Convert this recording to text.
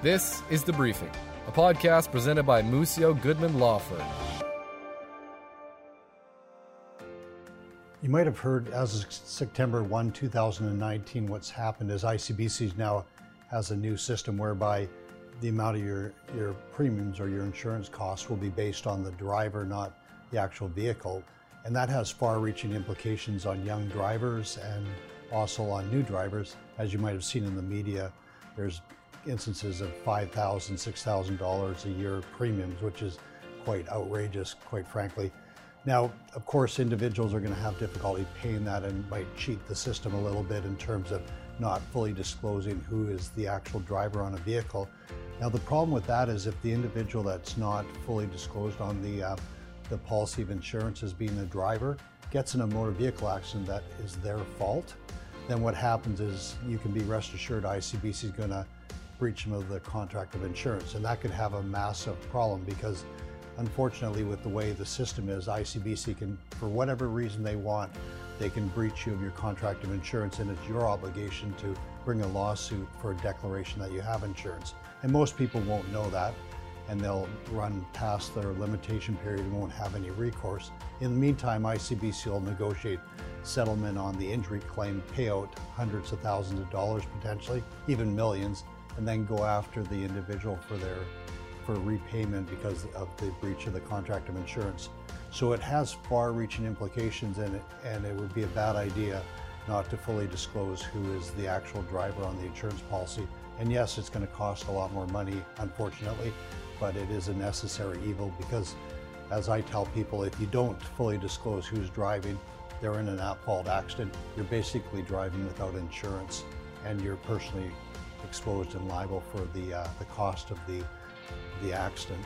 This is The Briefing, a podcast presented by Mussio Goodman Law Firm. You might have heard as of September 1, 2019, what's happened is ICBC now has a new system whereby the amount of your, your premiums or your insurance costs will be based on the driver, not the actual vehicle. And that has far reaching implications on young drivers and also on new drivers. As you might have seen in the media, there's instances of $5,000, $6,000 a year premiums, which is quite outrageous, quite frankly. Now, of course, individuals are going to have difficulty paying that and might cheat the system a little bit in terms of not fully disclosing who is the actual driver on a vehicle. Now, the problem with that is if the individual that's not fully disclosed on the uh, the policy of insurance as being the driver gets in a motor vehicle accident that is their fault, then what happens is you can be rest assured ICBC is going to breach of the contract of insurance, and that could have a massive problem because unfortunately with the way the system is, ICBC can, for whatever reason they want, they can breach you of your contract of insurance and it's your obligation to bring a lawsuit for a declaration that you have insurance. And most people won't know that and they'll run past their limitation period and won't have any recourse. In the meantime, ICBC will negotiate settlement on the injury claim, payout hundreds of thousands of dollars potentially, even millions, and then go after the individual for their for repayment because of the breach of the contract of insurance. So it has far-reaching implications and it, and it would be a bad idea not to fully disclose who is the actual driver on the insurance policy. And yes, it's going to cost a lot more money, unfortunately, but it is a necessary evil because, as I tell people, if you don't fully disclose who's driving, they're in an at-fault accident, you're basically driving without insurance and you're personally exposed and liable for the, uh, the cost of the, the accident.